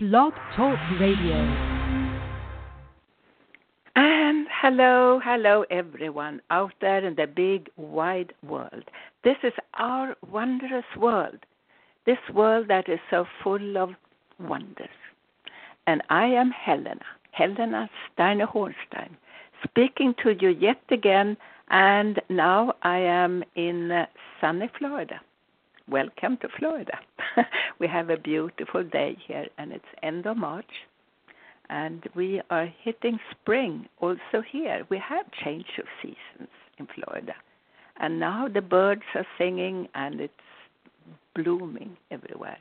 Blog Talk Radio. And hello, hello, everyone out there in the big wide world. This is our wondrous world, this world that is so full of wonders. And I am Helena, Helena Steiner Hornstein, speaking to you yet again. And now I am in sunny Florida welcome to Florida. we have a beautiful day here, and it's end of March, and we are hitting spring also here. We have change of seasons in Florida, and now the birds are singing, and it's blooming everywhere.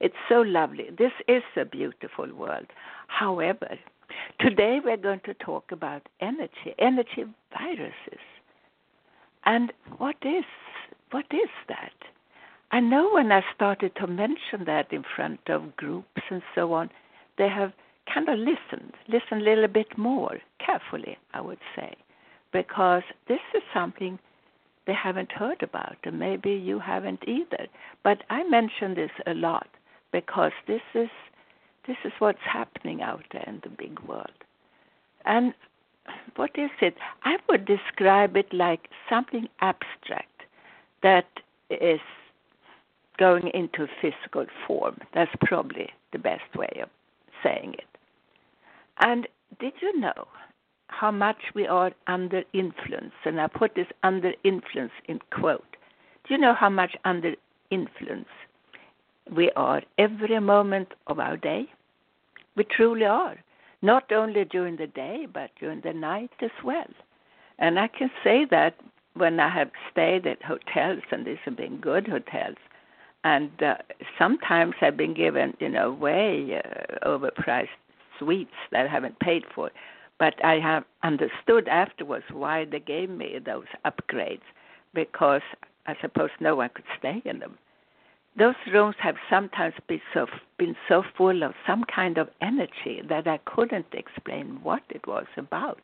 It's so lovely. This is a beautiful world. However, today we're going to talk about energy, energy viruses. And what is what is that? I know when I started to mention that in front of groups and so on, they have kind of listened, listened a little bit more carefully, I would say, because this is something they haven't heard about, and maybe you haven't either. But I mention this a lot because this is this is what's happening out there in the big world. And what is it? I would describe it like something abstract that is going into physical form. That's probably the best way of saying it. And did you know how much we are under influence? And I put this under influence in quote. Do you know how much under influence we are every moment of our day? We truly are. Not only during the day, but during the night as well. And I can say that when I have stayed at hotels, and these have been good hotels, and uh, sometimes I've been given, you know, way uh, overpriced suites that I haven't paid for. But I have understood afterwards why they gave me those upgrades because I suppose no one could stay in them. Those rooms have sometimes been so been so full of some kind of energy that I couldn't explain what it was about,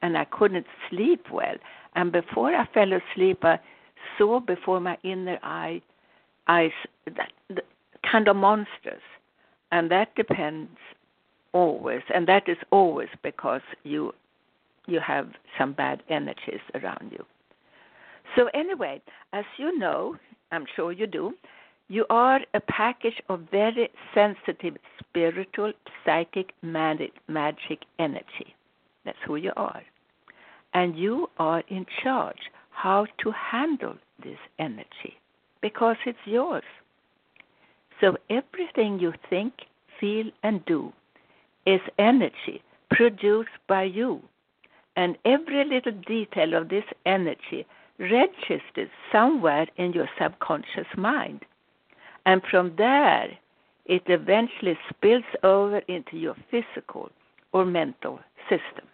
and I couldn't sleep well. And before I fell asleep, I saw before my inner eye that, that kind of monsters, and that depends always, and that is always because you you have some bad energies around you. So anyway, as you know, I'm sure you do, you are a package of very sensitive spiritual, psychic, magic, magic energy. That's who you are. And you are in charge how to handle this energy because it's yours. So everything you think, feel, and do is energy produced by you. And every little detail of this energy registers somewhere in your subconscious mind. And from there, it eventually spills over into your physical or mental system.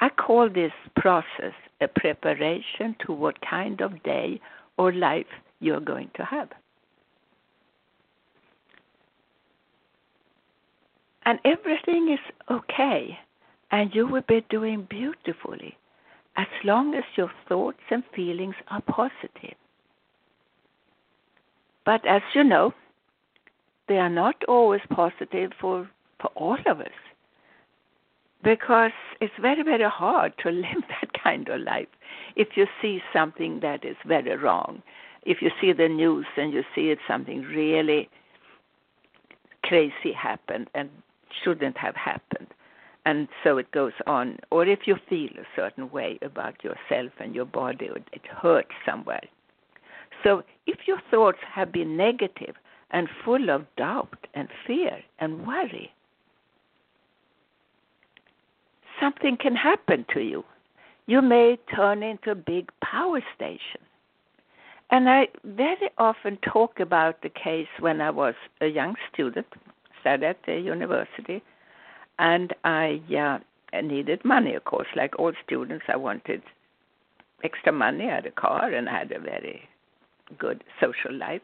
I call this process a preparation to what kind of day or life you're going to have. And everything is okay, and you will be doing beautifully as long as your thoughts and feelings are positive. But as you know, they are not always positive for, for all of us because it's very, very hard to live that kind of life if you see something that is very wrong. If you see the news and you see it something really crazy happened and shouldn't have happened, and so it goes on, or if you feel a certain way about yourself and your body, or it hurts somewhere. So if your thoughts have been negative and full of doubt and fear and worry, something can happen to you. You may turn into a big power station. And I very often talk about the case when I was a young student, studied at the university, and I uh, needed money, of course. Like all students, I wanted extra money. I had a car and I had a very good social life,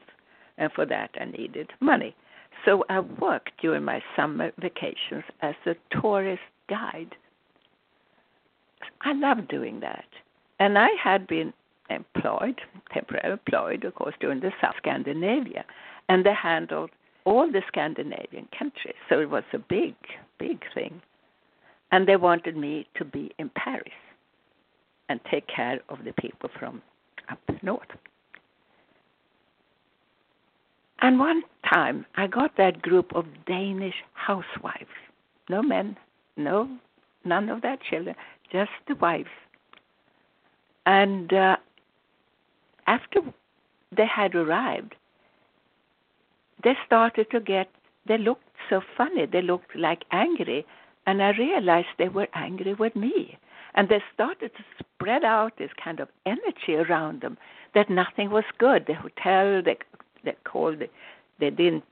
and for that, I needed money. So I worked during my summer vacations as a tourist guide I love doing that. And I had been employed, temporarily employed, of course, during the South Scandinavia, and they handled all the Scandinavian countries. So it was a big, big thing. And they wanted me to be in Paris and take care of the people from up north. And one time I got that group of Danish housewives. No men, no none of their children, just the wives. And uh, after they had arrived, they started to get, they looked so funny, they looked like angry, and I realized they were angry with me. And they started to spread out this kind of energy around them that nothing was good. The hotel, they, they called, they didn't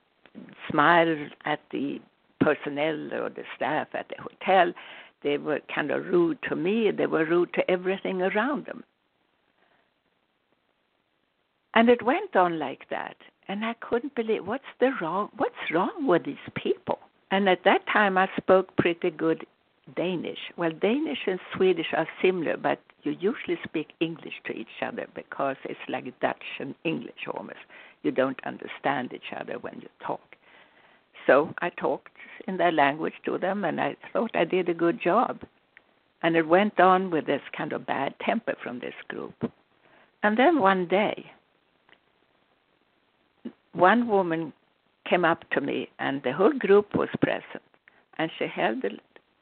smile at the personnel or the staff at the hotel. They were kind of rude to me. They were rude to everything around them. And it went on like that. And I couldn't believe what's the wrong what's wrong with these people? And at that time I spoke pretty good Danish. Well, Danish and Swedish are similar, but you usually speak English to each other because it's like Dutch and English almost. You don't understand each other when you talk. So I talked in their language to them, and I thought I did a good job. And it went on with this kind of bad temper from this group. And then one day, one woman came up to me, and the whole group was present, and she held a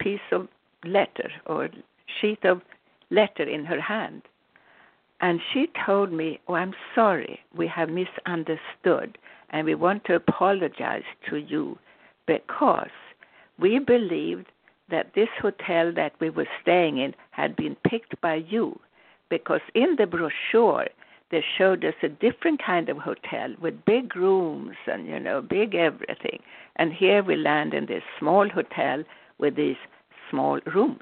piece of letter or sheet of letter in her hand. And she told me, Oh, I'm sorry, we have misunderstood, and we want to apologize to you because we believed that this hotel that we were staying in had been picked by you because in the brochure they showed us a different kind of hotel with big rooms and you know big everything. And here we land in this small hotel with these small rooms.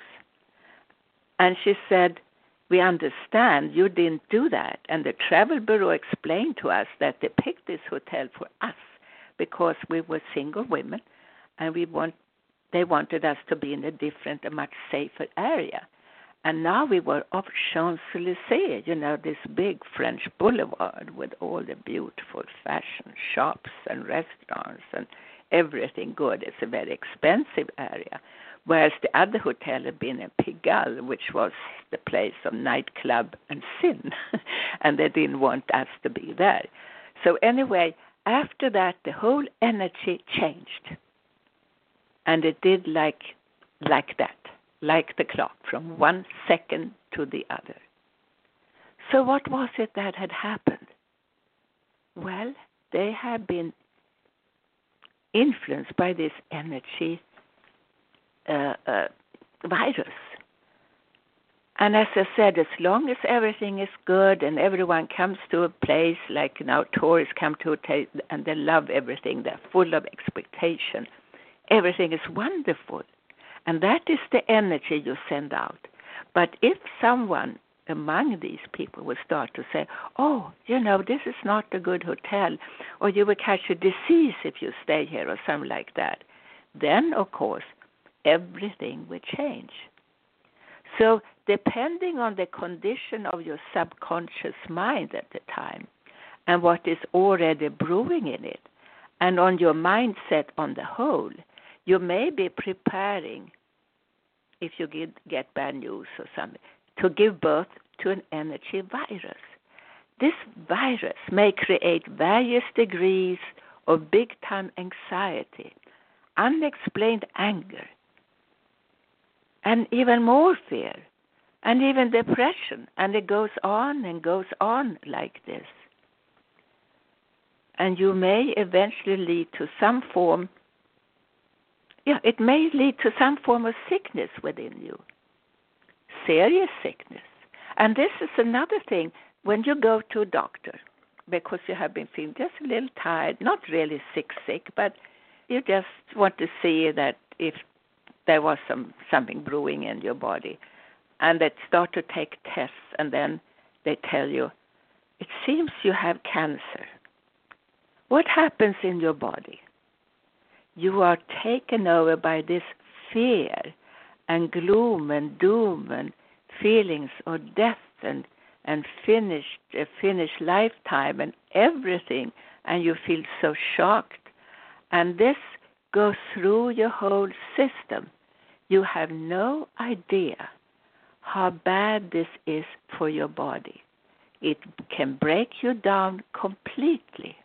And she said we understand you didn't do that and the travel bureau explained to us that they picked this hotel for us because we were single women and we want they wanted us to be in a different a much safer area and now we were off Champs Elysees, you know, this big French boulevard with all the beautiful fashion shops and restaurants and everything good. It's a very expensive area. Whereas the other hotel had been in Pigalle, which was the place of nightclub and sin, and they didn't want us to be there. So anyway, after that, the whole energy changed, and it did like like that like the clock, from one second to the other. So, what was it that had happened? Well, they had been influenced by this energy uh, uh, virus. And as I said, as long as everything is good and everyone comes to a place like now tourists come to a place and they love everything, they're full of expectation. Everything is wonderful. And that is the energy you send out. But if someone among these people will start to say, oh, you know, this is not a good hotel, or you will catch a disease if you stay here, or something like that, then, of course, everything will change. So, depending on the condition of your subconscious mind at the time and what is already brewing in it, and on your mindset on the whole, you may be preparing if you get, get bad news or something, to give birth to an energy virus. This virus may create various degrees of big time anxiety, unexplained anger, and even more fear, and even depression. And it goes on and goes on like this. And you may eventually lead to some form yeah, it may lead to some form of sickness within you, serious sickness. And this is another thing when you go to a doctor because you have been feeling just a little tired, not really sick, sick, but you just want to see that if there was some something brewing in your body, and they start to take tests, and then they tell you, it seems you have cancer. What happens in your body? you are taken over by this fear and gloom and doom and feelings of death and and finished a finished lifetime and everything and you feel so shocked And this goes through your whole system. You have no idea how bad this is for your body. It can break you down completely.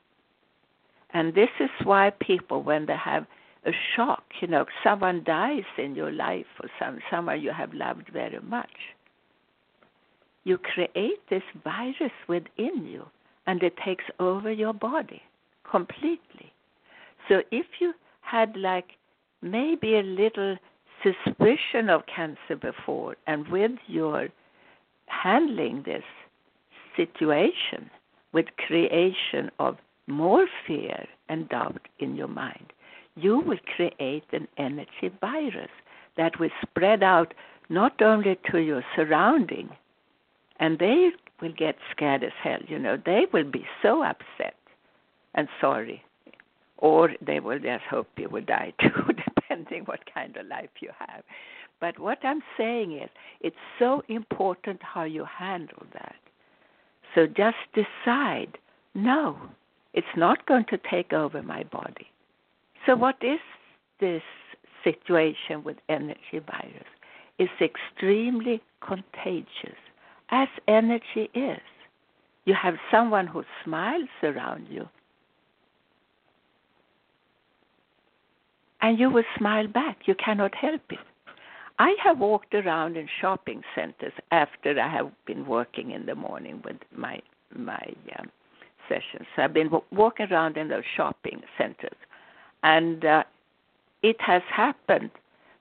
And this is why people, when they have a shock, you know, someone dies in your life or some, someone you have loved very much, you create this virus within you and it takes over your body completely. So if you had like maybe a little suspicion of cancer before, and with your handling this situation with creation of more fear and doubt in your mind, you will create an energy virus that will spread out not only to your surrounding, and they will get scared as hell, you know, they will be so upset and sorry or they will just hope you will die too, depending what kind of life you have. But what I'm saying is, it's so important how you handle that. So just decide no, it's not going to take over my body. So, what is this situation with energy virus? It's extremely contagious, as energy is. You have someone who smiles around you and you will smile back. You cannot help it. I have walked around in shopping centers after I have been working in the morning with my my um, sessions. I've been w- walking around in those shopping centers, and uh, it has happened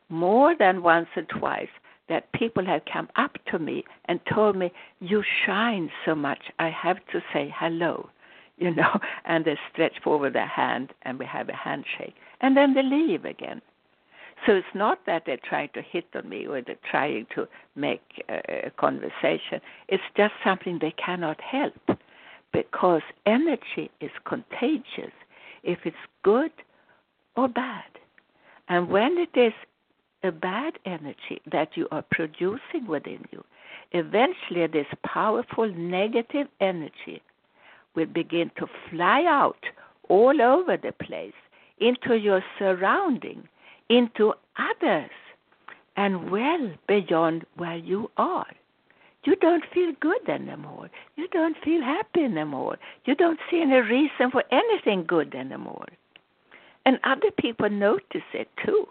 more than once or twice that people have come up to me and told me, "You shine so much. I have to say hello." you know, and they stretch forward their hand and we have a handshake. And then they leave again. So it's not that they're trying to hit on me or they're trying to make a conversation. It's just something they cannot help because energy is contagious if it's good or bad. And when it is a bad energy that you are producing within you, eventually this powerful negative energy will begin to fly out all over the place into your surrounding, into others, and well beyond where you are. You don't feel good anymore. You don't feel happy anymore. You don't see any reason for anything good anymore. And other people notice it too.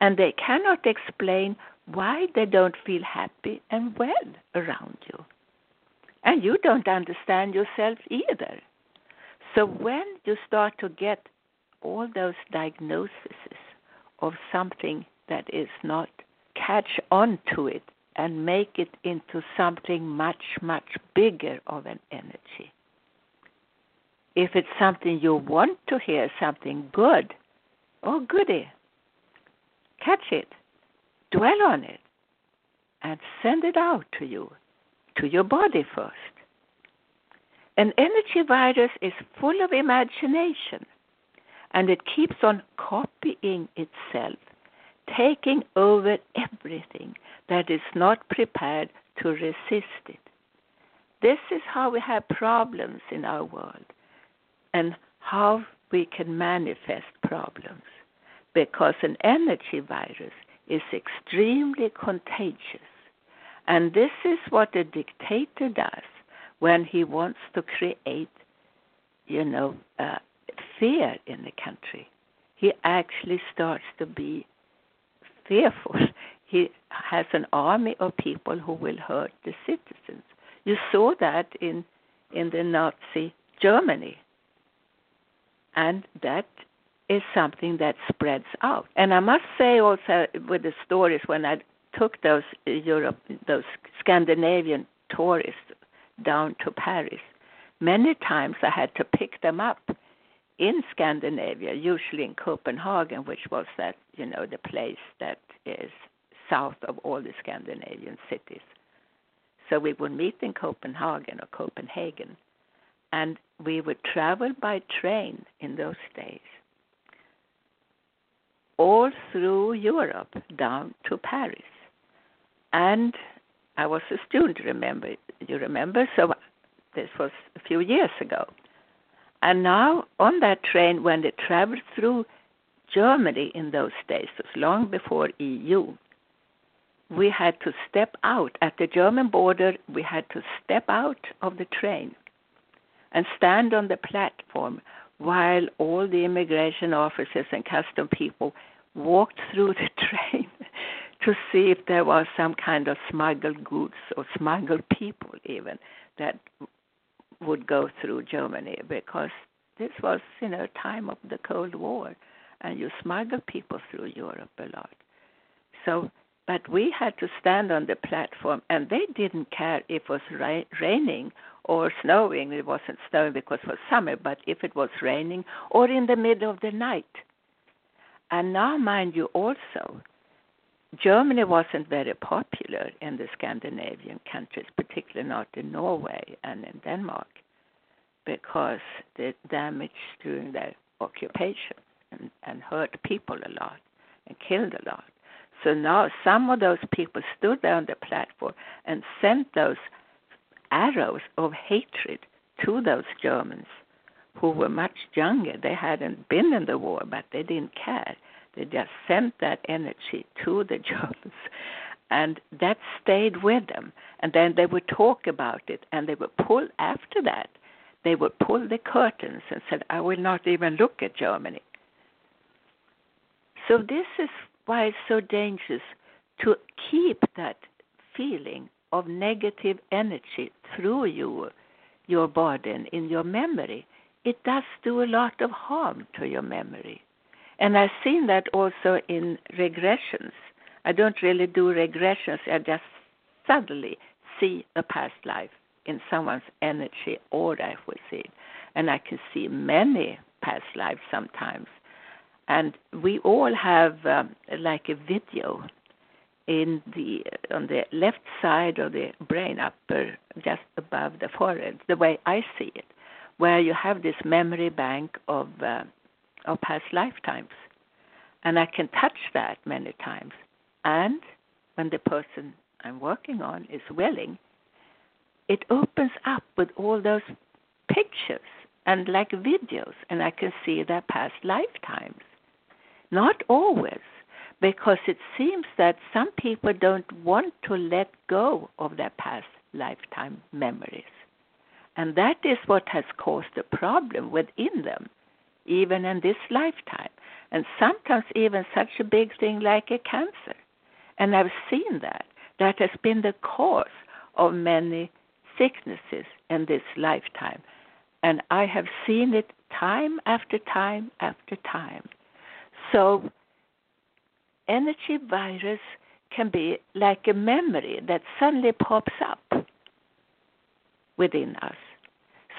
And they cannot explain why they don't feel happy and well around you. And you don't understand yourself either. So when you start to get all those diagnoses of something that is not, catch on to it and make it into something much, much bigger of an energy. If it's something you want to hear, something good, oh goody, catch it, dwell on it, and send it out to you to your body first. An energy virus is full of imagination and it keeps on copying itself, taking over everything that is not prepared to resist it. This is how we have problems in our world and how we can manifest problems because an energy virus is extremely contagious and this is what a dictator does when he wants to create, you know, uh, fear in the country. He actually starts to be fearful. He has an army of people who will hurt the citizens. You saw that in in the Nazi Germany. And that is something that spreads out. And I must say also with the stories when I took those uh, Europe, those Scandinavian tourists down to Paris. Many times I had to pick them up in Scandinavia, usually in Copenhagen, which was that you know the place that is south of all the Scandinavian cities. So we would meet in Copenhagen or Copenhagen, and we would travel by train in those days all through Europe down to Paris and I was a student. Remember, you remember? So this was a few years ago, And now on that train, when they traveled through Germany in those days, it was long before EU, we had to step out at the German border. We had to step out of the train and stand on the platform while all the immigration officers and custom people walked through the train to see if there was some kind of smuggled goods or smuggled people even that would go through Germany because this was you know time of the Cold War and you smuggled people through Europe a lot. So but we had to stand on the platform and they didn't care if it was ra- raining or snowing it wasn't snowing because it was summer but if it was raining or in the middle of the night and now mind you also Germany wasn't very popular in the Scandinavian countries, particularly not in Norway and in Denmark, because the damage during their occupation and, and hurt people a lot and killed a lot. So now some of those people stood there on the platform and sent those arrows of hatred to those Germans who were much younger. They hadn't been in the war, but they didn't care. They just sent that energy to the Germans. And that stayed with them. And then they would talk about it and they would pull after that. They would pull the curtains and said, I will not even look at Germany. So this is why it's so dangerous to keep that feeling of negative energy through you, your body and in your memory. It does do a lot of harm to your memory. And I've seen that also in regressions. I don't really do regressions, I just suddenly see a past life in someone's energy aura, if we see it. And I can see many past lives sometimes. And we all have um, like a video in the on the left side of the brain upper just above the forehead the way i see it where you have this memory bank of uh, of past lifetimes. And I can touch that many times. And when the person I'm working on is willing, it opens up with all those pictures and like videos, and I can see their past lifetimes. Not always, because it seems that some people don't want to let go of their past lifetime memories. And that is what has caused the problem within them even in this lifetime. And sometimes even such a big thing like a cancer. And I've seen that. That has been the cause of many sicknesses in this lifetime. And I have seen it time after time after time. So, energy virus can be like a memory that suddenly pops up within us.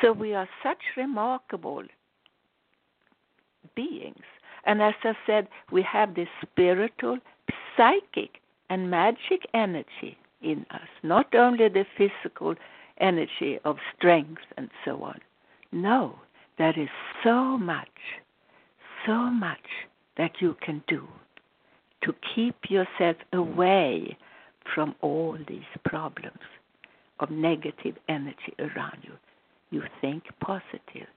So, we are such remarkable beings. And as I said, we have this spiritual, psychic, and magic energy in us, not only the physical energy of strength and so on. No, there is so much, so much that you can do to keep yourself away from all these problems of negative energy around you. You think positive.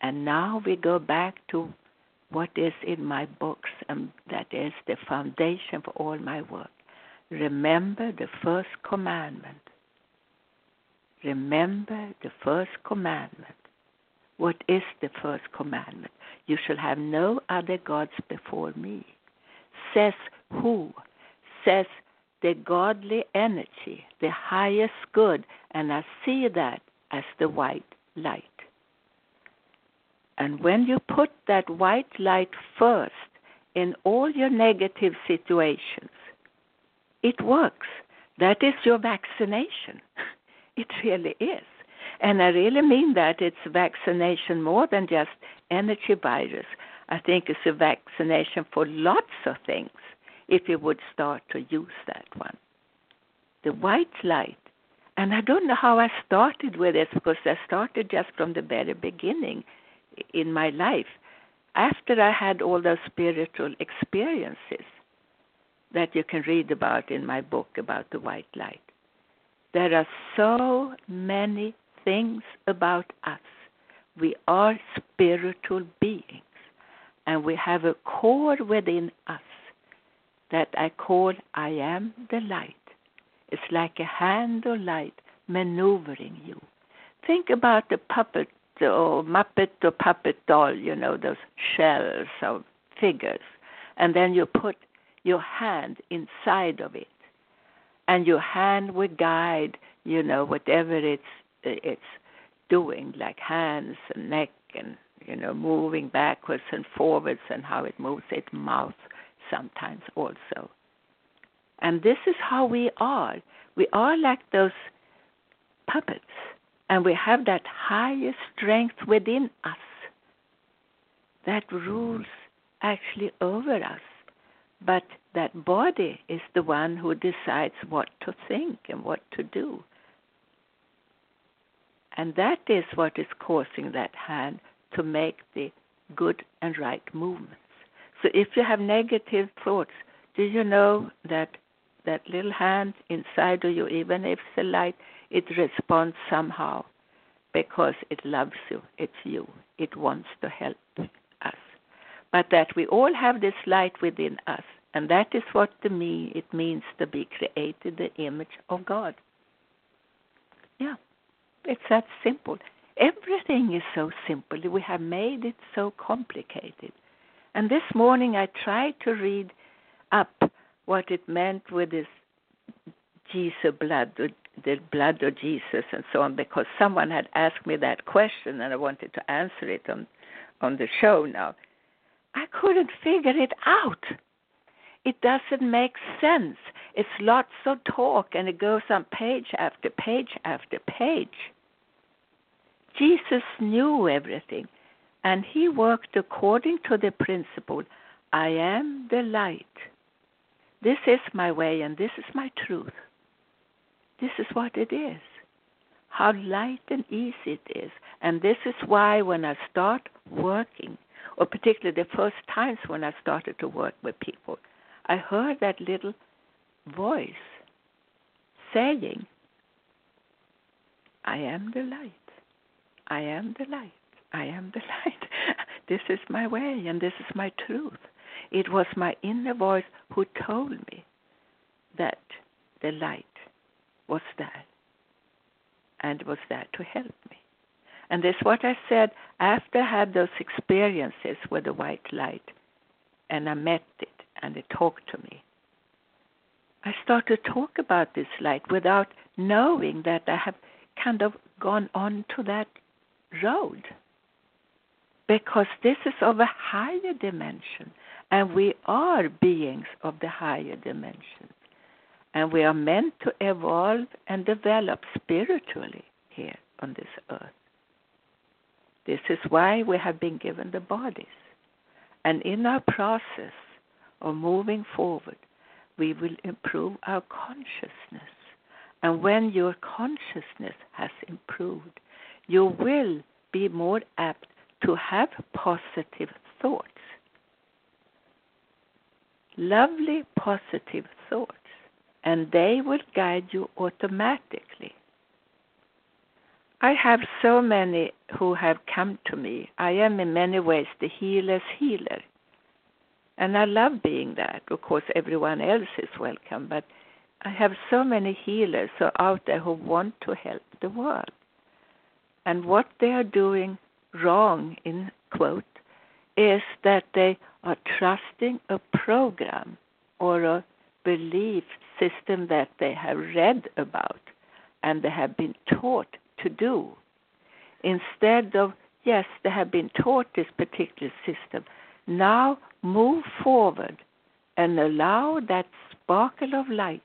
And now we go back to what is in my books, and that is the foundation for all my work. Remember the first commandment. Remember the first commandment. What is the first commandment? You shall have no other gods before me. Says who? Says the godly energy, the highest good, and I see that as the white light. And when you put that white light first in all your negative situations, it works. That is your vaccination. it really is. And I really mean that it's vaccination more than just energy virus. I think it's a vaccination for lots of things if you would start to use that one. The white light. And I don't know how I started with this because I started just from the very beginning in my life after I had all those spiritual experiences that you can read about in my book about the white light. There are so many things about us We are spiritual beings, and we have a core within us that I call I am the light. It's like a hand of light maneuvering you. Think about the puppet or Muppet or puppet doll, you know, those shells or figures. And then you put your hand inside of it. And your hand will guide, you know, whatever it's it's doing, like hands and neck and you know, moving backwards and forwards and how it moves its mouth sometimes also. And this is how we are. We are like those puppets, and we have that highest strength within us that mm-hmm. rules actually over us. But that body is the one who decides what to think and what to do. And that is what is causing that hand to make the good and right movements. So if you have negative thoughts, do you know that that little hand inside of you, even if it's a light, it responds somehow because it loves you. It's you. It wants to help us. But that we all have this light within us, and that is what to me it means to be created the image of God. Yeah, it's that simple. Everything is so simple. We have made it so complicated. And this morning I tried to read up what it meant with this Jesus blood, blood of Jesus, and so on, because someone had asked me that question and I wanted to answer it on on the show now. I couldn't figure it out. It doesn't make sense. It's lots of talk and it goes on page after page after page. Jesus knew everything and he worked according to the principle I am the light. This is my way and this is my truth. This is what it is. How light and easy it is. And this is why when I start working, or particularly the first times when I started to work with people, I heard that little voice saying, I am the light. I am the light. I am the light. this is my way and this is my truth. It was my inner voice who told me that the light was there and was there to help me. And that's what I said after I had those experiences with the white light and I met it and it talked to me. I started to talk about this light without knowing that I have kind of gone on to that road because this is of a higher dimension and we are beings of the higher dimension and we are meant to evolve and develop spiritually here on this earth. This is why we have been given the bodies. And in our process of moving forward we will improve our consciousness. And when your consciousness has improved you will be more apt to have positive thoughts. Lovely positive thoughts, and they will guide you automatically. I have so many who have come to me. I am in many ways the healer's healer. And I love being that. Of course, everyone else is welcome, but I have so many healers out there who want to help the world. And what they are doing wrong, in quote, is that they are trusting a program or a belief system that they have read about and they have been taught to do. Instead of, yes, they have been taught this particular system, now move forward and allow that sparkle of light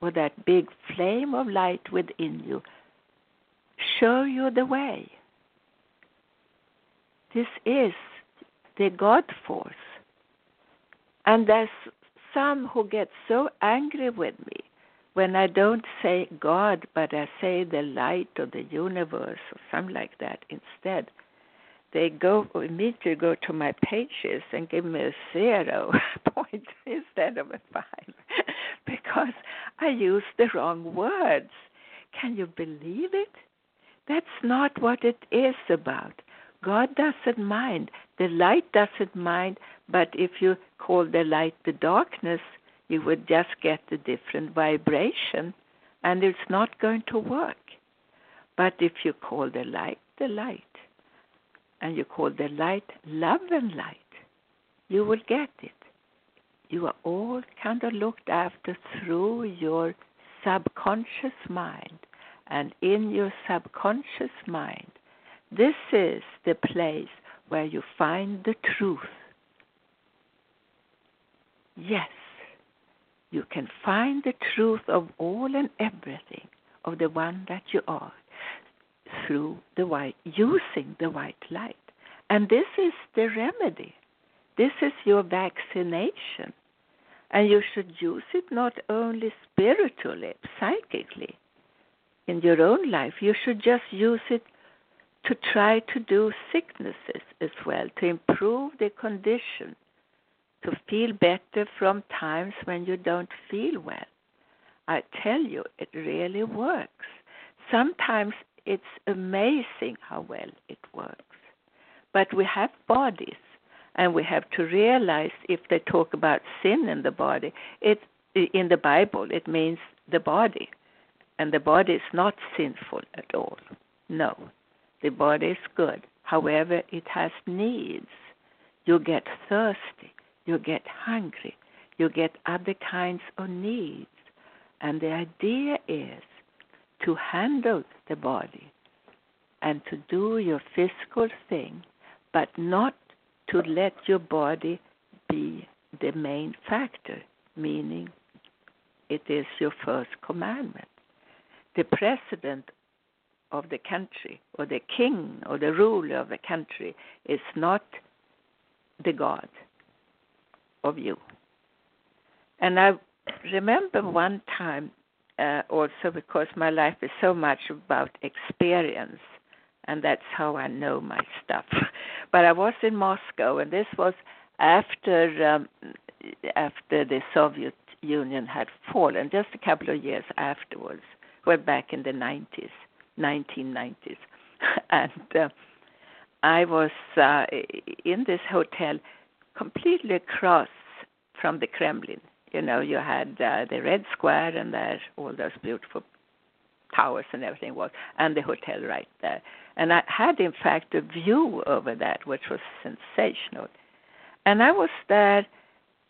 or that big flame of light within you show you the way. This is the God force. And there's some who get so angry with me when I don't say God, but I say the light of the universe or something like that instead. They go immediately go to my pages and give me a zero point instead of a five because I use the wrong words. Can you believe it? That's not what it is about. God doesn't mind. The light doesn't mind, but if you call the light the darkness, you would just get a different vibration and it's not going to work. But if you call the light the light, and you call the light love and light, you will get it. You are all kind of looked after through your subconscious mind. And in your subconscious mind, this is the place where you find the truth. Yes, you can find the truth of all and everything of the one that you are through the white using the white light. And this is the remedy. This is your vaccination. And you should use it not only spiritually, psychically, in your own life. You should just use it to try to do sicknesses as well, to improve the condition, to feel better from times when you don't feel well. I tell you, it really works. Sometimes it's amazing how well it works. But we have bodies, and we have to realize if they talk about sin in the body, it in the Bible it means the body, and the body is not sinful at all. No, the body is good. However, it has needs. You get thirsty, you get hungry, you get other kinds of needs. And the idea is to handle the body and to do your physical thing, but not to let your body be the main factor, meaning it is your first commandment. The president of the country, or the king, or the ruler of the country, is not the God of you. And I remember one time uh, also because my life is so much about experience, and that's how I know my stuff. but I was in Moscow, and this was after um, after the Soviet Union had fallen, just a couple of years afterwards. We're back in the 90s, 1990s, and uh, I was uh, in this hotel, completely across from the Kremlin you know, you had uh, the Red Square and there all those beautiful towers and everything was, and the hotel right there. And I had, in fact, a view over that, which was sensational. And I was there,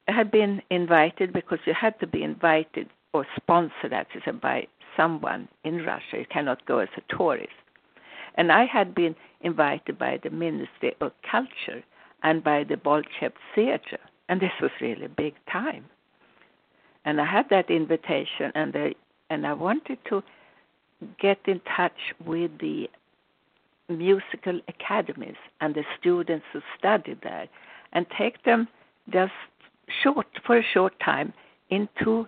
I had been invited because you had to be invited or sponsored, as you said, by someone in Russia. You cannot go as a tourist. And I had been invited by the Ministry of Culture and by the Bolshoi Theater. And this was really big time and I had that invitation, and they, and I wanted to get in touch with the musical academies and the students who studied there, and take them just short for a short time into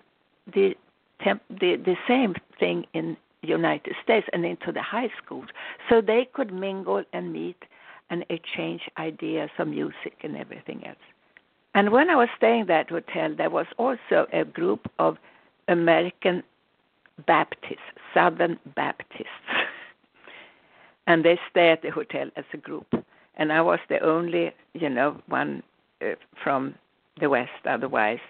the temp, the, the same thing in United States and into the high schools, so they could mingle and meet and exchange ideas of music and everything else. And when I was staying at that hotel, there was also a group of American Baptists, Southern Baptists. and they stay at the hotel as a group. And I was the only, you know, one uh, from the West otherwise.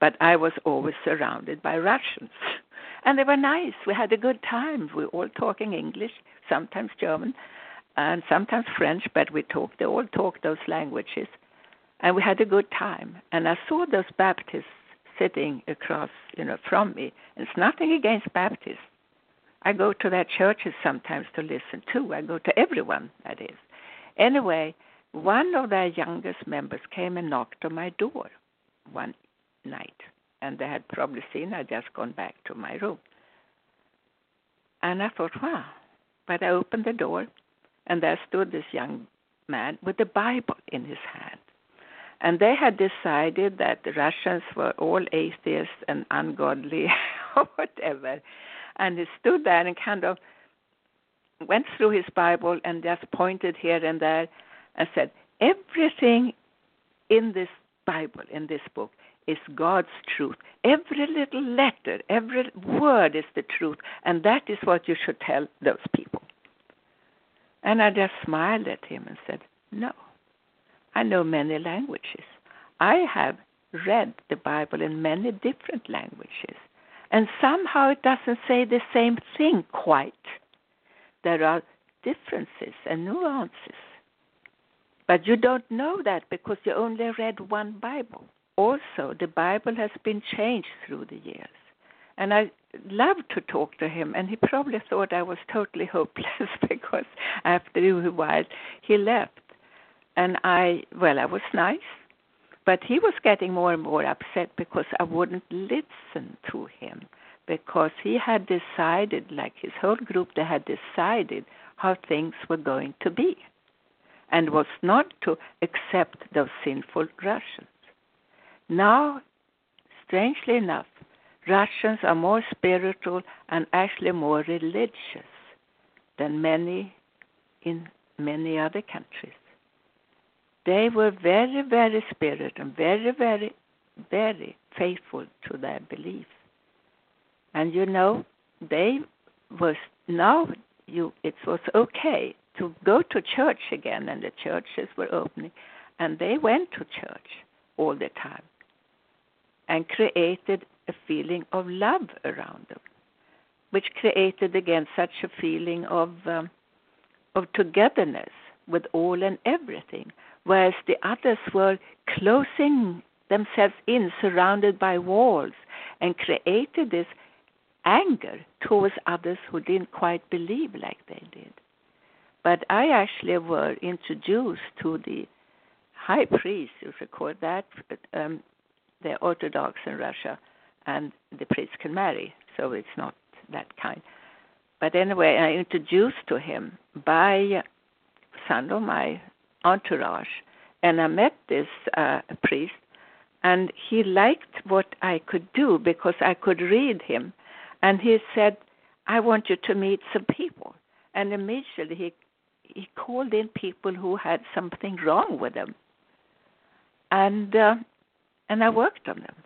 But I was always surrounded by Russians. And they were nice. We had a good time. We were all talking English, sometimes German, and sometimes French, but we talked, they all talked those languages and we had a good time. And I saw those Baptists sitting across, you know, from me. And it's nothing against Baptists. I go to their churches sometimes to listen too. I go to everyone, that is. Anyway, one of their youngest members came and knocked on my door one night, and they had probably seen I'd just gone back to my room. And I thought, wow. But I opened the door, and there stood this young man with the Bible in his hand. And they had decided that the Russians were all atheists and ungodly or whatever. And he stood there and kind of went through his Bible and just pointed here and there and said, Everything in this Bible, in this book, is God's truth. Every little letter, every word is the truth, and that is what you should tell those people. And I just smiled at him and said, No, I know many languages. I have read the Bible in many different languages. And somehow it doesn't say the same thing quite. There are differences and nuances. But you don't know that because you only read one Bible. Also, the Bible has been changed through the years. And I loved to talk to him, and he probably thought I was totally hopeless because after a while he left. And I, well, I was nice, but he was getting more and more upset because I wouldn't listen to him because he had decided, like his whole group, they had decided how things were going to be and was not to accept those sinful Russians. Now, strangely enough, Russians are more spiritual and actually more religious than many in many other countries. They were very, very spiritual and very, very, very faithful to their beliefs. And you know, they was now you it was okay to go to church again and the churches were opening and they went to church all the time and created a feeling of love around them which created again such a feeling of um, of togetherness with all and everything whereas the others were closing themselves in surrounded by walls and created this anger towards others who didn't quite believe like they did. But I actually were introduced to the high priest, you record that, um, the Orthodox in Russia, and the priest can marry, so it's not that kind. But anyway, I introduced to him by of my entourage, and I met this uh, priest, and he liked what I could do because I could read him and he said, I want you to meet some people. And immediately he he called in people who had something wrong with them. And uh, and I worked on them.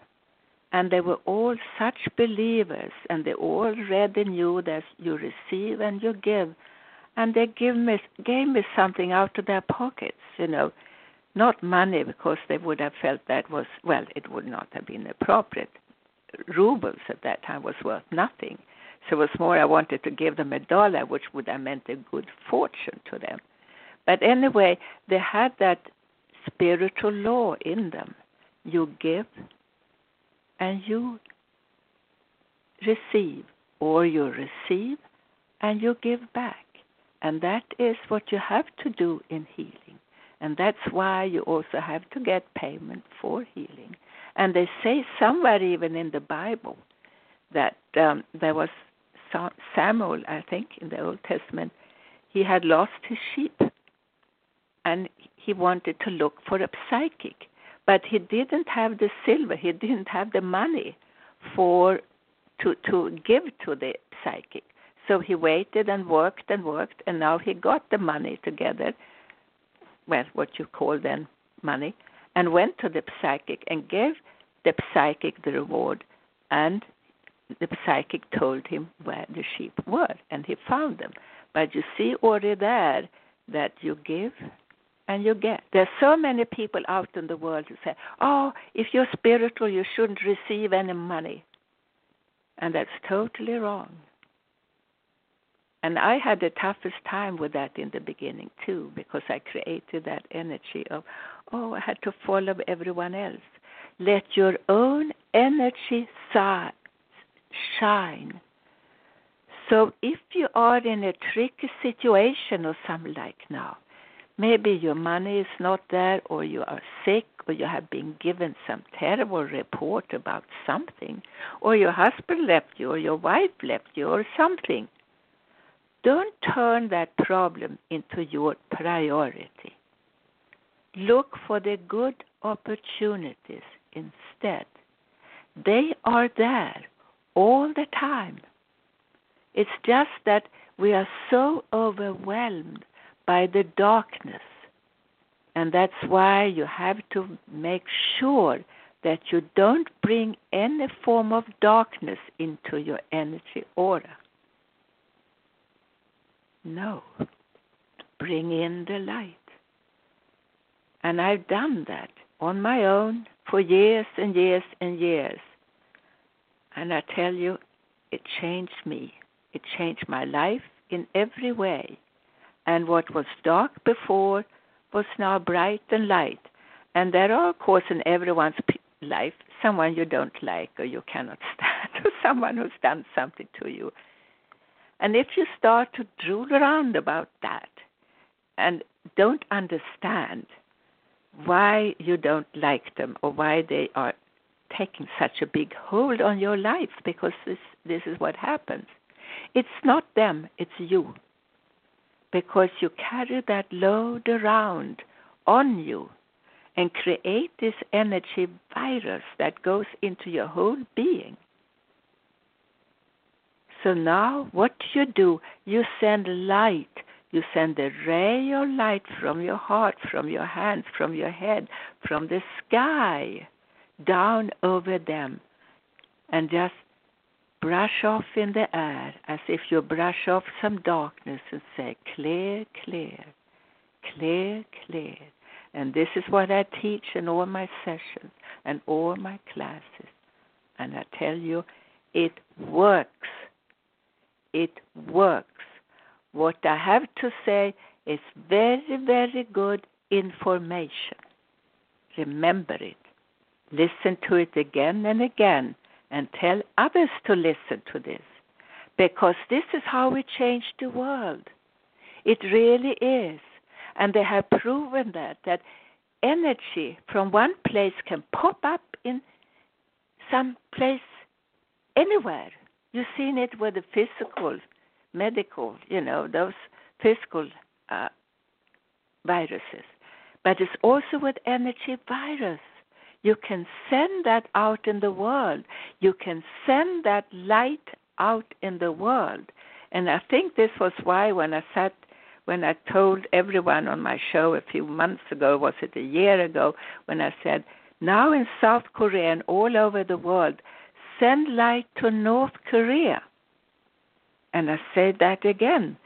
And they were all such believers and they all already knew that you receive and you give. And they give me gave me something out of their pockets, you know. Not money because they would have felt that was well, it would not have been appropriate rubles at that time was worth nothing. So it was more I wanted to give them a dollar, which would have meant a good fortune to them. But anyway, they had that spiritual law in them. You give and you receive, or you receive and you give back. And that is what you have to do in healing. And that's why you also have to get payment for healing. And they say somewhere even in the Bible that um, there was Samuel, I think, in the Old Testament, he had lost his sheep and he wanted to look for a psychic. But he didn't have the silver, he didn't have the money for to to give to the psychic. So he waited and worked and worked and now he got the money together well what you call then money and went to the psychic and gave the psychic the reward, and the psychic told him where the sheep were, and he found them. But you see already there that you give and you get. There's so many people out in the world who say, "Oh, if you're spiritual, you shouldn't receive any money," and that's totally wrong. And I had the toughest time with that in the beginning too, because I created that energy of, oh, I had to follow everyone else. Let your own energy shine. So if you are in a tricky situation or something like now, maybe your money is not there, or you are sick, or you have been given some terrible report about something, or your husband left you, or your wife left you, or something don't turn that problem into your priority. Look for the good opportunities instead. They are there all the time. It's just that we are so overwhelmed by the darkness. And that's why you have to make sure that you don't bring any form of darkness into your energy aura. No. bring in the light. And I've done that on my own for years and years and years. And I tell you, it changed me. It changed my life in every way. And what was dark before was now bright and light. And there are, of course, in everyone's life, someone you don't like or you cannot stand, or someone who's done something to you. And if you start to drool around about that and don't understand why you don't like them or why they are taking such a big hold on your life, because this, this is what happens. It's not them, it's you. Because you carry that load around on you and create this energy virus that goes into your whole being. So now, what you do? You send light. You send a ray of light from your heart, from your hands, from your head, from the sky down over them. And just brush off in the air as if you brush off some darkness and say, clear, clear, clear, clear. And this is what I teach in all my sessions and all my classes. And I tell you, it works. It works. What I have to say is very, very good information. Remember it. Listen to it again and again and tell others to listen to this because this is how we change the world. It really is. And they have proven that that energy from one place can pop up in some place anywhere. You've seen it with the physical, medical, you know, those physical uh, viruses. But it's also with energy virus. You can send that out in the world. You can send that light out in the world. And I think this was why when I sat when I told everyone on my show a few months ago, was it a year ago, when I said, now in South Korea and all over the world, send light to North Korea. And I said that again.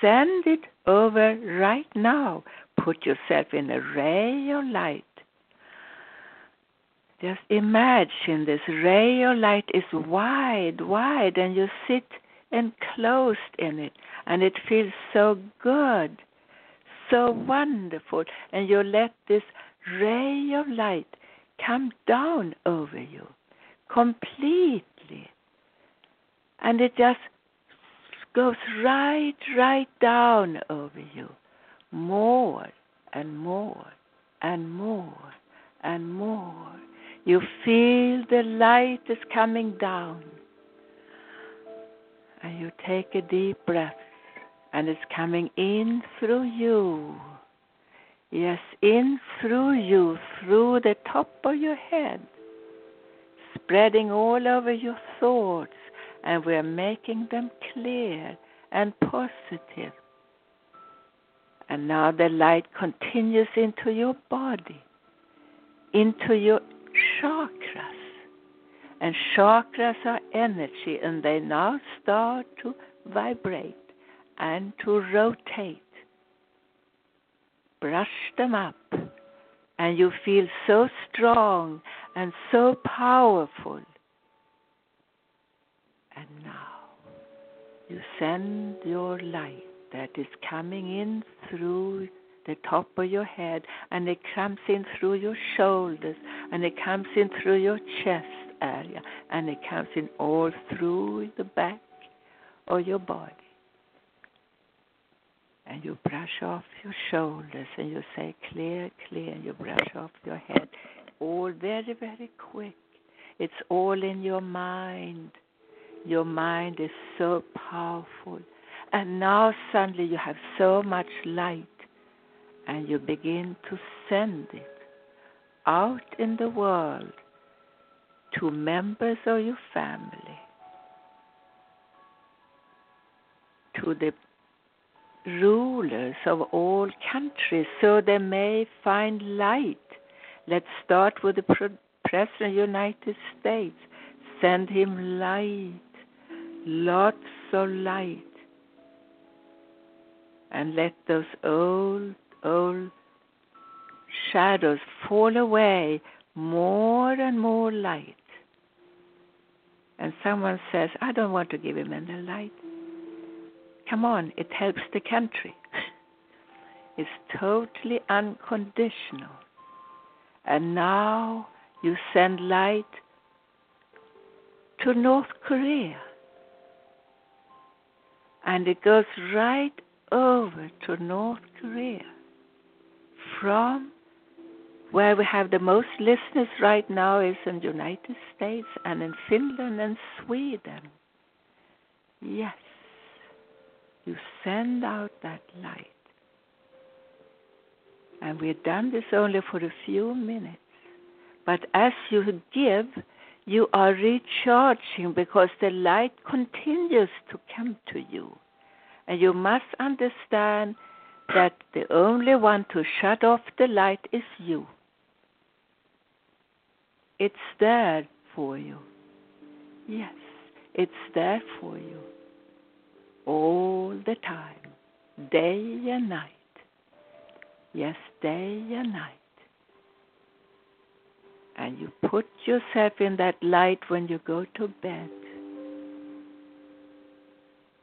Send it over right now. Put yourself in a ray of light. Just imagine this ray of light is wide, wide, and you sit enclosed in it and it feels so good, so wonderful. And you let this ray of light come down over you completely. And it just goes right, right down over you. More and more and more and more. You feel the light is coming down. And you take a deep breath and it's coming in through you. Yes, in through you, through the top of your head, spreading all over your thoughts, and we're making them clear and positive. And now the light continues into your body, into your chakras. And chakras are energy, and they now start to vibrate and to rotate. Brush them up, and you feel so strong and so powerful. And now you send your light that is coming in through the top of your head, and it comes in through your shoulders, and it comes in through your chest area, and it comes in all through the back of your body and you brush off your shoulders and you say clear, clear, and you brush off your head. All very, very quick. It's all in your mind. Your mind is so powerful. And now suddenly you have so much light and you begin to send it out in the world to members of your family, to the rulers of all countries so they may find light. Let's start with the President of the United States. Send him light, lots of light. and let those old, old shadows fall away, more and more light. And someone says, I don't want to give him any light. Come on, it helps the country. it's totally unconditional. And now you send light to North Korea. And it goes right over to North Korea from where we have the most listeners right now is in the United States and in Finland and Sweden. Yes, you send out that light. And we've done this only for a few minutes. But as you give, you are recharging because the light continues to come to you. And you must understand that the only one to shut off the light is you. It's there for you. Yes, it's there for you. All the time, day and night. Yes, day and night. And you put yourself in that light when you go to bed.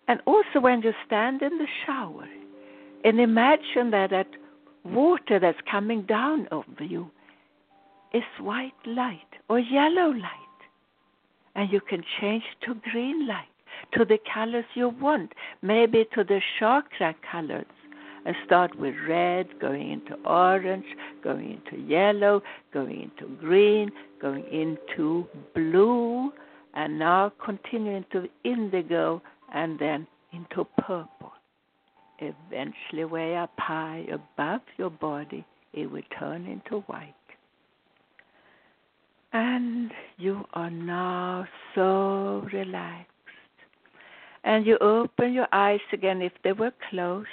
And also when you stand in the shower and imagine that that water that's coming down over you is white light or yellow light. And you can change to green light, to the colors you want, maybe to the chakra colors. And start with red, going into orange, going into yellow, going into green, going into blue, and now continue into indigo and then into purple. Eventually, way up high above your body, it will turn into white. And you are now so relaxed. And you open your eyes again if they were closed.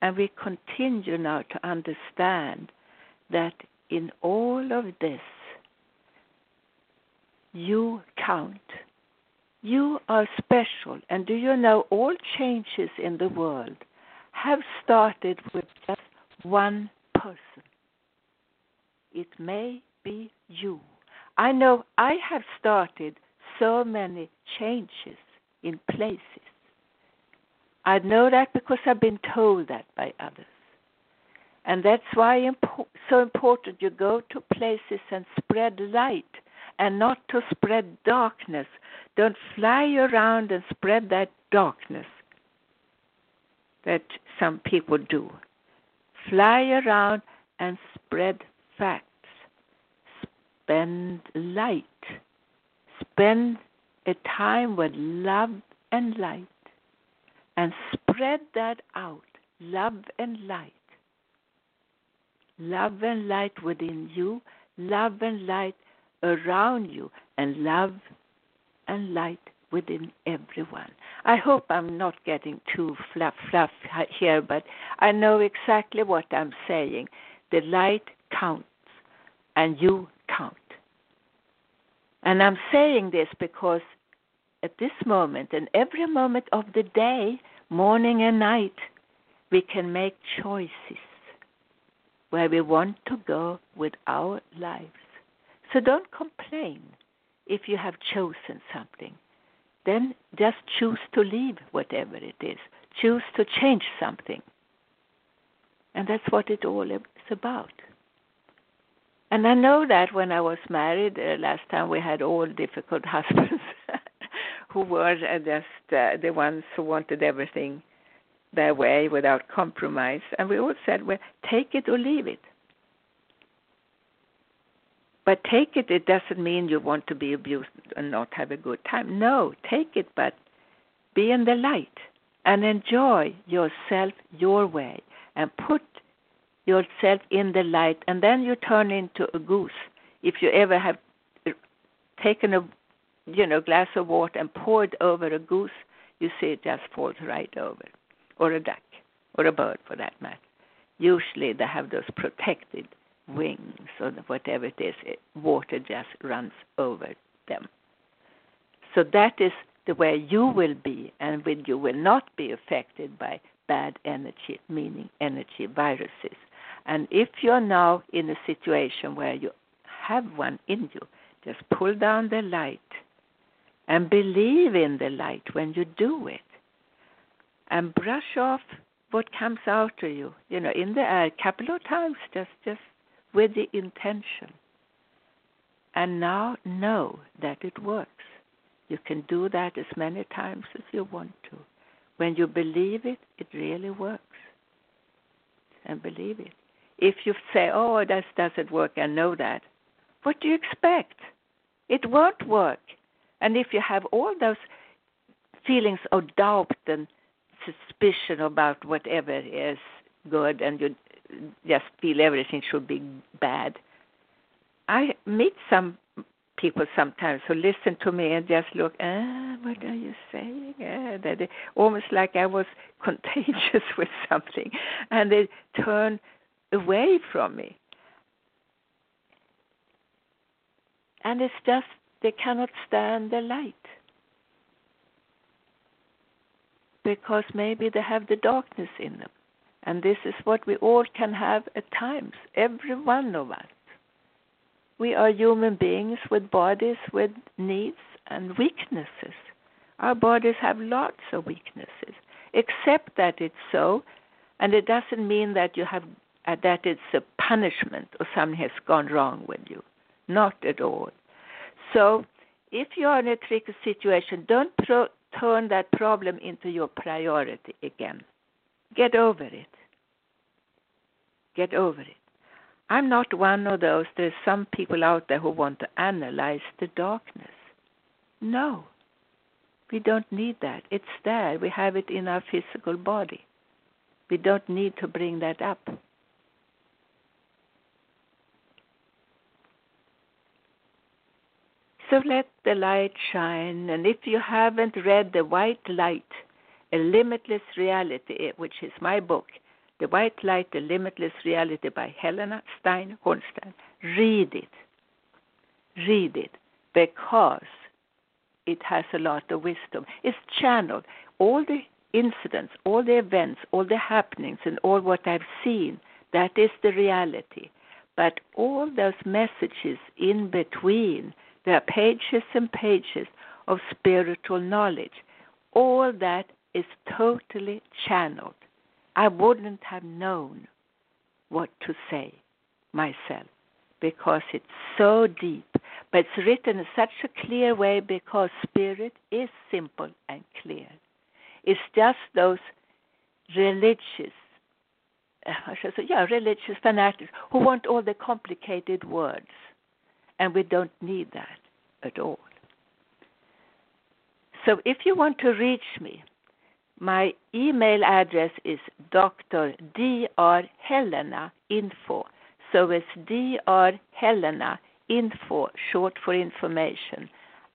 And we continue now to understand that in all of this, you count. You are special. And do you know all changes in the world have started with just one person? It may be you. I know I have started so many changes in places. I know that because I've been told that by others. And that's why it's so important you go to places and spread light and not to spread darkness. Don't fly around and spread that darkness that some people do. Fly around and spread facts spend light. Spend a time with love and light and spread that out. Love and light. Love and light within you, love and light around you, and love and light within everyone. I hope I'm not getting too fluff fluff here, but I know exactly what I'm saying. The light counts, and you count. And I'm saying this because at this moment and every moment of the day, morning and night, we can make choices where we want to go with our lives. So don't complain if you have chosen something. Then just choose to leave whatever it is. Choose to change something. And that's what it all is about. And I know that when I was married uh, last time, we had all difficult husbands who were uh, just uh, the ones who wanted everything their way without compromise. And we all said, well, take it or leave it. But take it, it doesn't mean you want to be abused and not have a good time. No, take it, but be in the light and enjoy yourself your way and put yourself in the light, and then you turn into a goose. If you ever have taken a you know glass of water and poured over a goose, you see it just falls right over, or a duck, or a bird for that matter. Usually they have those protected wings or whatever it is. It, water just runs over them. So that is the way you will be, and when you will not be affected by bad energy, meaning energy viruses. And if you're now in a situation where you have one in you, just pull down the light and believe in the light when you do it. And brush off what comes out of you, you know, in the air a couple of times, just just with the intention. And now know that it works. You can do that as many times as you want to. When you believe it, it really works. And believe it. If you say, oh, that doesn't work, I know that, what do you expect? It won't work. And if you have all those feelings of doubt and suspicion about whatever is good and you just feel everything should be bad, I meet some people sometimes who listen to me and just look, ah, what are you saying? Ah, that almost like I was contagious with something, and they turn away from me. And it's just they cannot stand the light because maybe they have the darkness in them. And this is what we all can have at times, every one of us. We are human beings with bodies with needs and weaknesses. Our bodies have lots of weaknesses. Accept that it's so, and it doesn't mean that you have uh, that it's a punishment or something has gone wrong with you. Not at all. So, if you are in a tricky situation, don't pro- turn that problem into your priority again. Get over it. Get over it. I'm not one of those. There's some people out there who want to analyze the darkness. No, we don't need that. It's there. We have it in our physical body. We don't need to bring that up. So let the light shine. And if you haven't read The White Light, A Limitless Reality, eh, which is my book, the White Light, The Limitless Reality by Helena Stein Hornstein. Read it. Read it because it has a lot of wisdom. It's channeled. All the incidents, all the events, all the happenings, and all what I've seen, that is the reality. But all those messages in between, there are pages and pages of spiritual knowledge. All that is totally channeled. I wouldn't have known what to say myself because it's so deep. But it's written in such a clear way because spirit is simple and clear. It's just those religious, uh, I should say, yeah, religious fanatics who want all the complicated words. And we don't need that at all. So if you want to reach me, my email address is Dr. Dr. Helena Info. So it's Dr. Helena Info, short for information,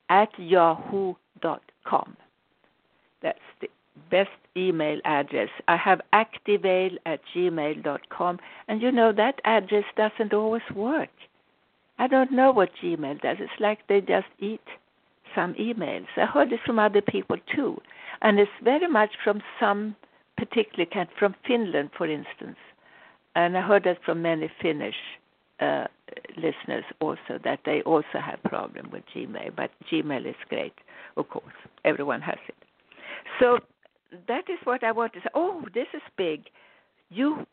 at yahoo.com. That's the best email address. I have activale at gmail.com, and you know that address doesn't always work. I don't know what Gmail does. It's like they just eat some emails. I heard it from other people too and it's very much from some particular kind, from Finland, for instance. And I heard that from many Finnish uh, listeners also that they also have problem with Gmail, but Gmail is great, of course. Everyone has it. So that is what I want to say. Oh, this is big. You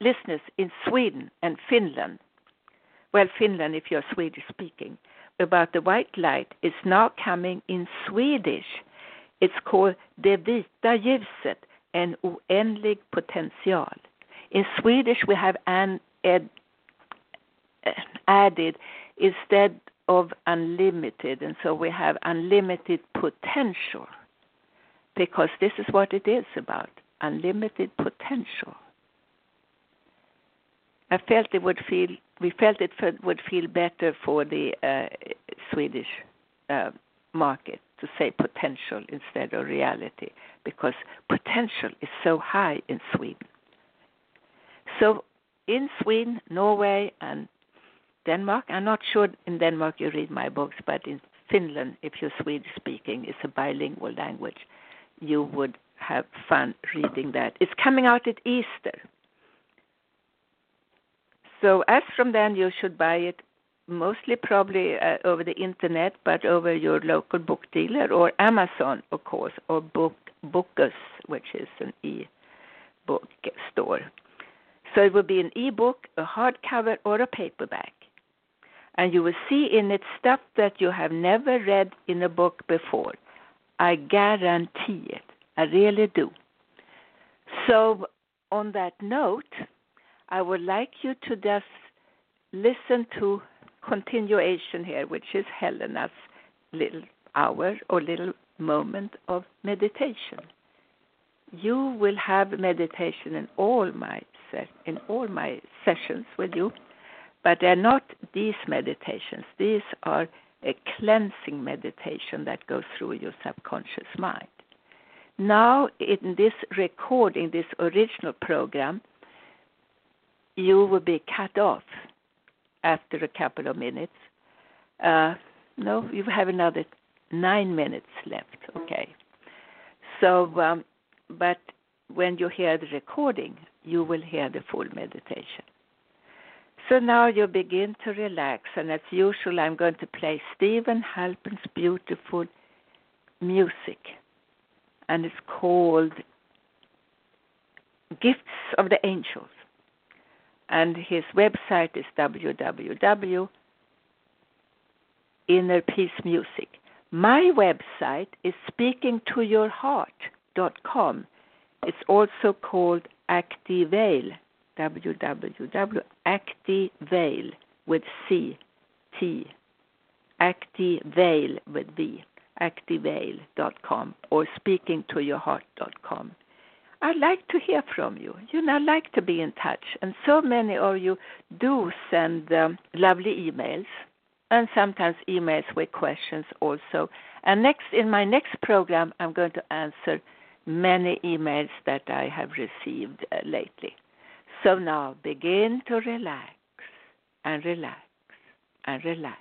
listeners in Sweden and Finland, well, Finland if you're Swedish speaking, about the white light is now coming in Swedish it's called Det vita ljuset, en oändlig potential. In Swedish we have an, ed, added instead of unlimited, and so we have unlimited potential because this is what it is about unlimited potential. I felt it would feel we felt it would feel better for the uh, Swedish uh, market to say potential instead of reality because potential is so high in Sweden. So in Sweden, Norway, and Denmark, I'm not sure in Denmark you read my books, but in Finland, if you're Swedish speaking, it's a bilingual language, you would have fun reading that. It's coming out at Easter. So as from then, you should buy it mostly probably uh, over the internet, but over your local book dealer or Amazon, of course, or Book Bokus, which is an e-book store. So it will be an e-book, a hardcover, or a paperback. And you will see in it stuff that you have never read in a book before. I guarantee it. I really do. So, on that note, I would like you to just listen to continuation here, which is Helena's little hour or little moment of meditation. You will have meditation in all my in all my sessions with you, but they're not these meditations. These are a cleansing meditation that goes through your subconscious mind. Now, in this recording, this original program, you will be cut off after a couple of minutes. Uh, no, you have another nine minutes left. Okay. So, um, but when you hear the recording, you will hear the full meditation. So now you begin to relax, and as usual, I'm going to play Steven Halpern's beautiful music, and it's called Gifts of the Angels. And his website is www.innerpeacemusic. My website is speakingtoyourheart.com. It's also called Activale, www.activale with C, T, Activale with V, activale.com or speakingtoyourheart.com. I'd like to hear from you. You know, I like to be in touch, and so many of you do send um, lovely emails, and sometimes emails with questions also. And next, in my next program, I'm going to answer many emails that I have received uh, lately. So now begin to relax and relax and relax,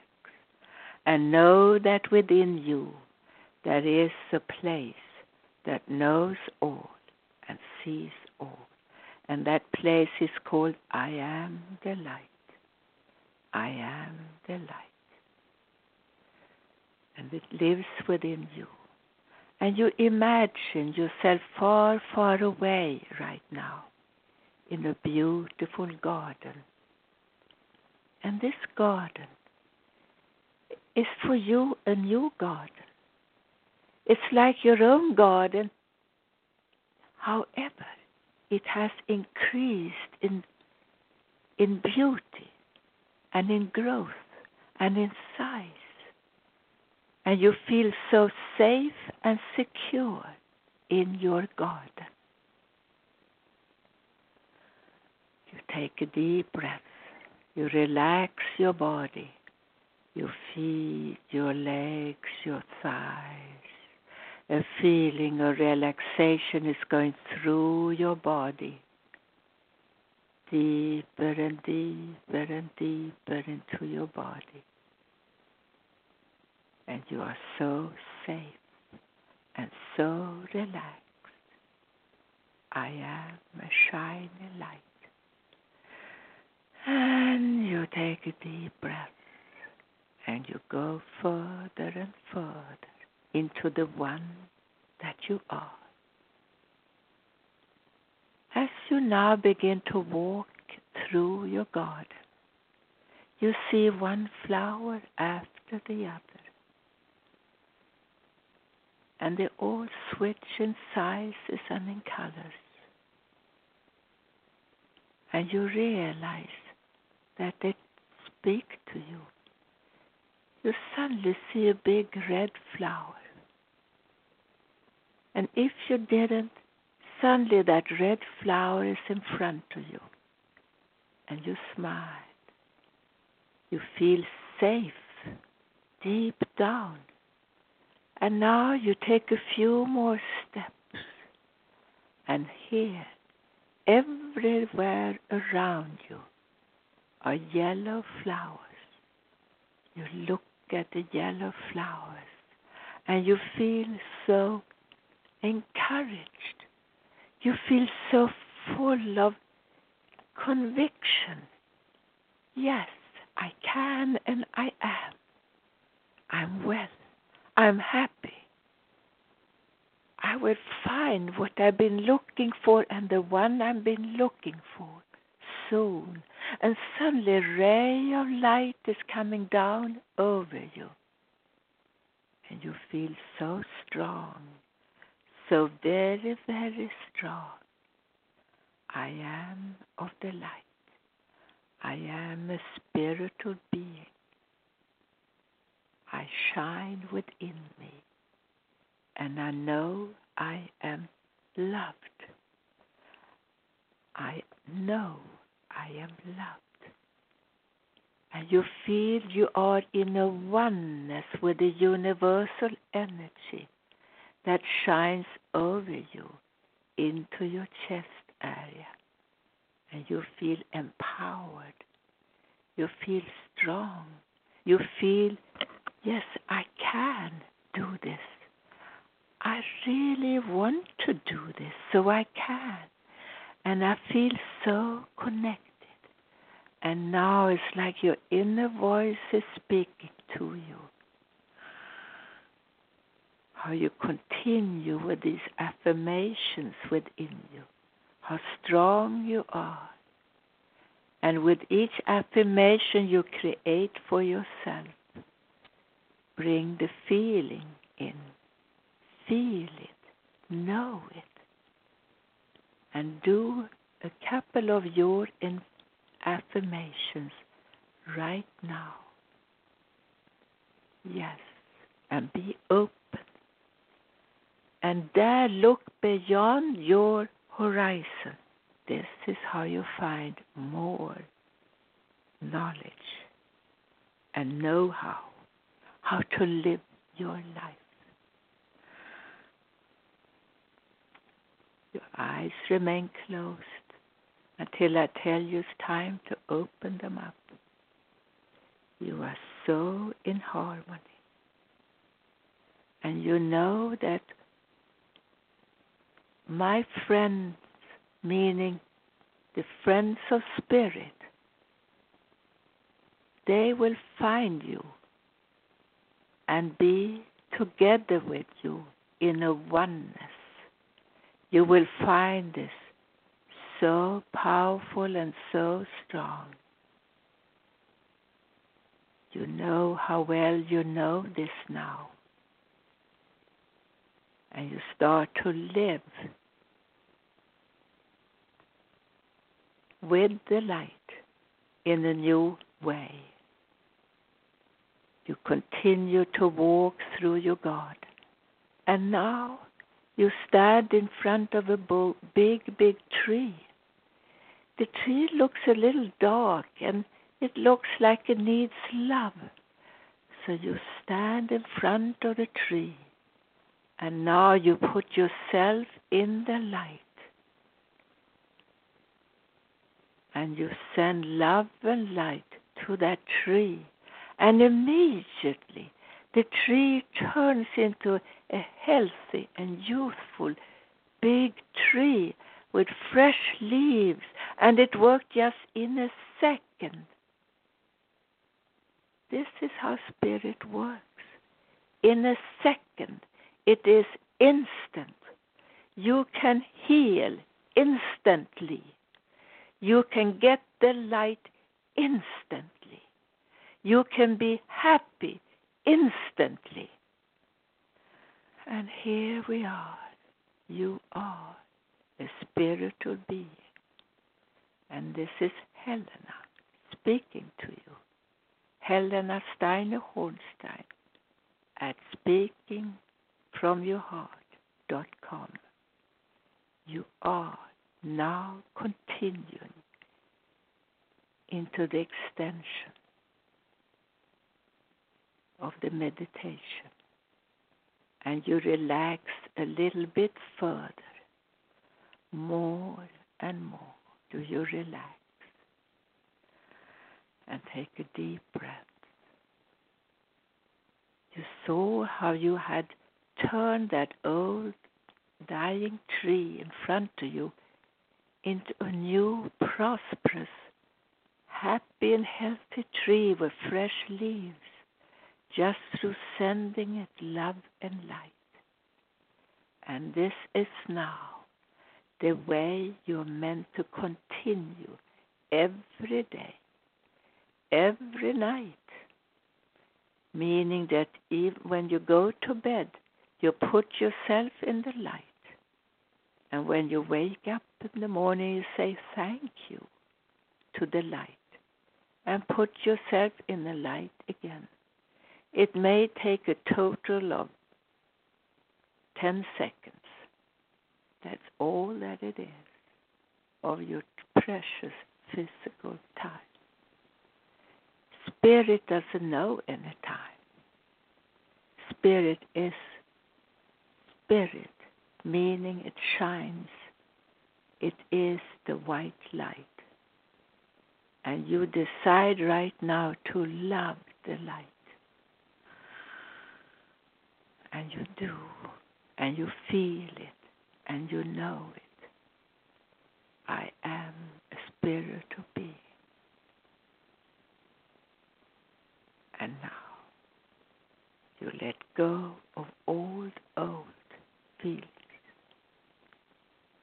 and know that within you there is a place that knows all sees all. And that place is called I am the light. I am the light. And it lives within you. And you imagine yourself far, far away right now in a beautiful garden. And this garden is for you a new garden. It's like your own garden However, it has increased in, in beauty and in growth and in size. And you feel so safe and secure in your garden. You take a deep breath. You relax your body, your feet, your legs, your thighs a feeling of relaxation is going through your body, deeper and deeper and deeper into your body. And you are so safe and so relaxed. I am a shining light. And you take a deep breath and you go further and further into the one that you are. As you now begin to walk through your garden, you see one flower after the other. And they all switch in sizes and in colors. And you realize that they speak to you. You suddenly see a big red flower and if you didn't, suddenly that red flower is in front of you. And you smile. You feel safe deep down. And now you take a few more steps. And here, everywhere around you, are yellow flowers. You look at the yellow flowers and you feel so encouraged. You feel so full of conviction. Yes, I can and I am. I'm well. I'm happy. I will find what I've been looking for and the one I've been looking for soon. And suddenly a ray of light is coming down over you. And you feel so strong, so very, very strong. I am of the light. I am a spiritual being. I shine within me, and I know I am loved. I know I am loved. And you feel you are in a oneness with the universal energy that shines over you into your chest area. And you feel empowered. You feel strong. You feel, yes, I can do this. I really want to do this, so I can. And I feel so connected. And now it's like your inner voice is speaking to you. How you continue with these affirmations within you. How strong you are. And with each affirmation you create for yourself, bring the feeling in. Feel it. Know it and do a couple of your affirmations right now. Yes, and be open. And there look beyond your horizon. This is how you find more knowledge and know how, how to live your life. Your eyes remain closed until I tell you it's time to open them up. You are so in harmony. And you know that my friends, meaning the friends of spirit, they will find you and be together with you in a oneness you will find this so powerful and so strong. You know how well you know this now. And you start to live with the light in a new way. You continue to walk through your garden. And now you stand in front of a big, big tree. The tree looks a little dark and it looks like it needs love. So you stand in front of the tree and now you put yourself in the light. And you send love and light to that tree. And immediately the tree turns into a healthy and youthful big tree with fresh leaves, and it worked just in a second. This is how spirit works. In a second, it is instant. You can heal instantly. You can get the light instantly. You can be happy instantly. And here we are. You are a spiritual being. And this is Helena speaking to you. Helena Steiner Hornstein at speakingfromyourheart.com. You are now continuing into the extension of the meditation and you relax a little bit further, more and more. Do you relax? And take a deep breath. You saw how you had turned that old dying tree in front of you into a new, prosperous, happy, and healthy tree with fresh leaves just through sending it love and light. And this is now the way you're meant to continue every day, every night. Meaning that even when you go to bed, you put yourself in the light. And when you wake up in the morning, you say thank you to the light and put yourself in the light again. It may take a total of 10 seconds. That's all that it is of your precious physical time. Spirit doesn't know any time. Spirit is spirit, meaning it shines. It is the white light. And you decide right now to love the light. And you do. And you feel it. And you know it. I am a spiritual being. And now you let go of old, old feelings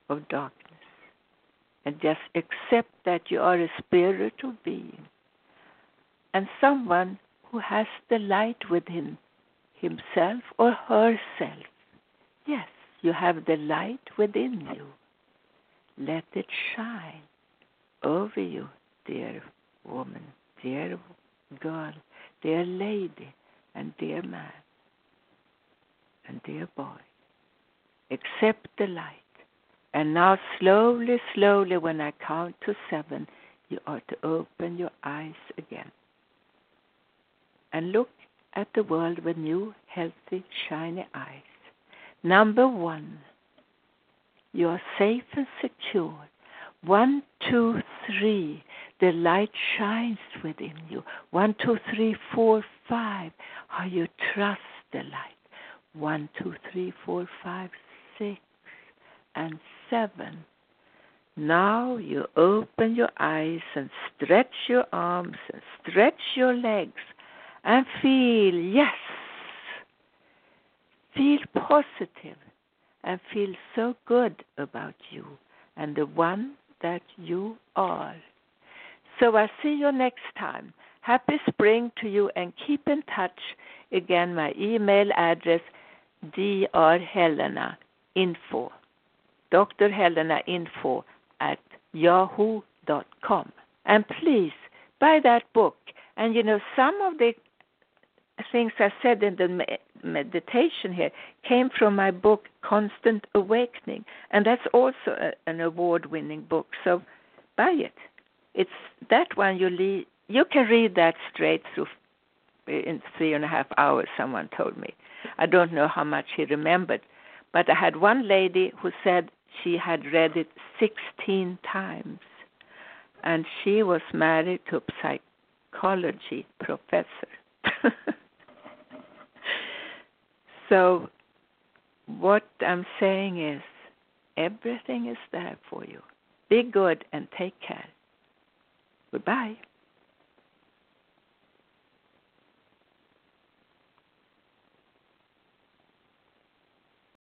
of darkness and just accept that you are a spiritual being and someone who has the light within himself or herself. Yes, you have the light within you. Let it shine over you, dear woman, dear girl, dear lady, and dear man, and dear boy. Accept the light. And now, slowly, slowly, when I count to seven, you are to open your eyes again and look at the world with new, healthy, shiny eyes. Number one, you are safe and secure. One, two, three, the light shines within you. One, two, three, four, five, how you trust the light. One, two, three, four, five, six, and seven. Now you open your eyes and stretch your arms and stretch your legs and feel, yes, feel positive and feel so good about you and the one that you are. So I see you next time. Happy spring to you and keep in touch. Again, my email address drhelena info, Dr. Helena info at yahoo.com. And please buy that book. And you know, some of the things I said in the meditation here came from my book Constant Awakening, and that's also a, an award-winning book. So buy it. It's that one you le- you can read that straight through in three and a half hours. Someone told me. I don't know how much he remembered, but I had one lady who said she had read it 16 times, and she was married to a psychology professor. So, what I'm saying is, everything is there for you. Be good and take care. Goodbye.